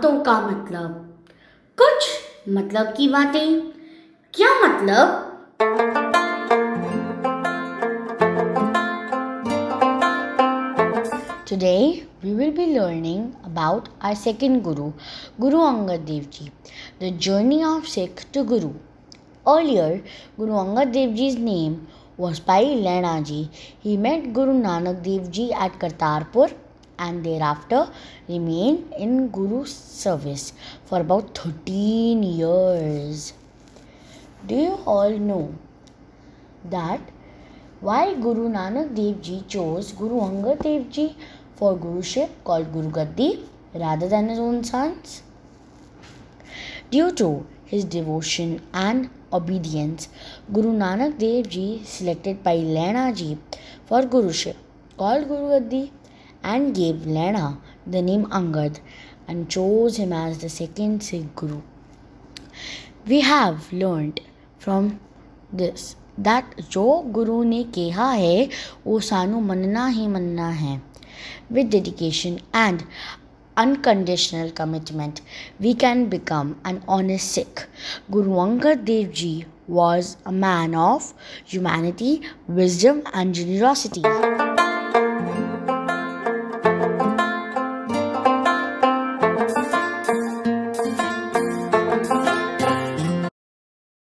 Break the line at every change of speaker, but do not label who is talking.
बातों का मतलब। कुछ मतलब की बातें। क्या मतलब?
Today we will be learning about our second Guru Guru Angad Dev ji the journey of Sikh to Guru earlier Guru Angad Dev ji's name was Bhai Lehna ji he met Guru Nanak Dev ji at Kartarpur and thereafter remained in Guru's service for about 13 years. Do you all know that why Guru Nanak Dev Ji chose Guru Angad Dev Ji for Guruship called Guru Gaddi rather than his own sons? Due to his devotion and obedience, Guru Nanak Dev Ji selected Bhai Lena Ji for Guruship called Guru Gaddi and gave Lena the name Angad and chose him as the second Sikh Guru. We have learned from this that जो गुरु ने कहा है वो सानू मनना ही मनना है with dedication and unconditional commitment we can become an honest Sikh. Guru Angad Dev Ji was a man of humanity, wisdom and generosity.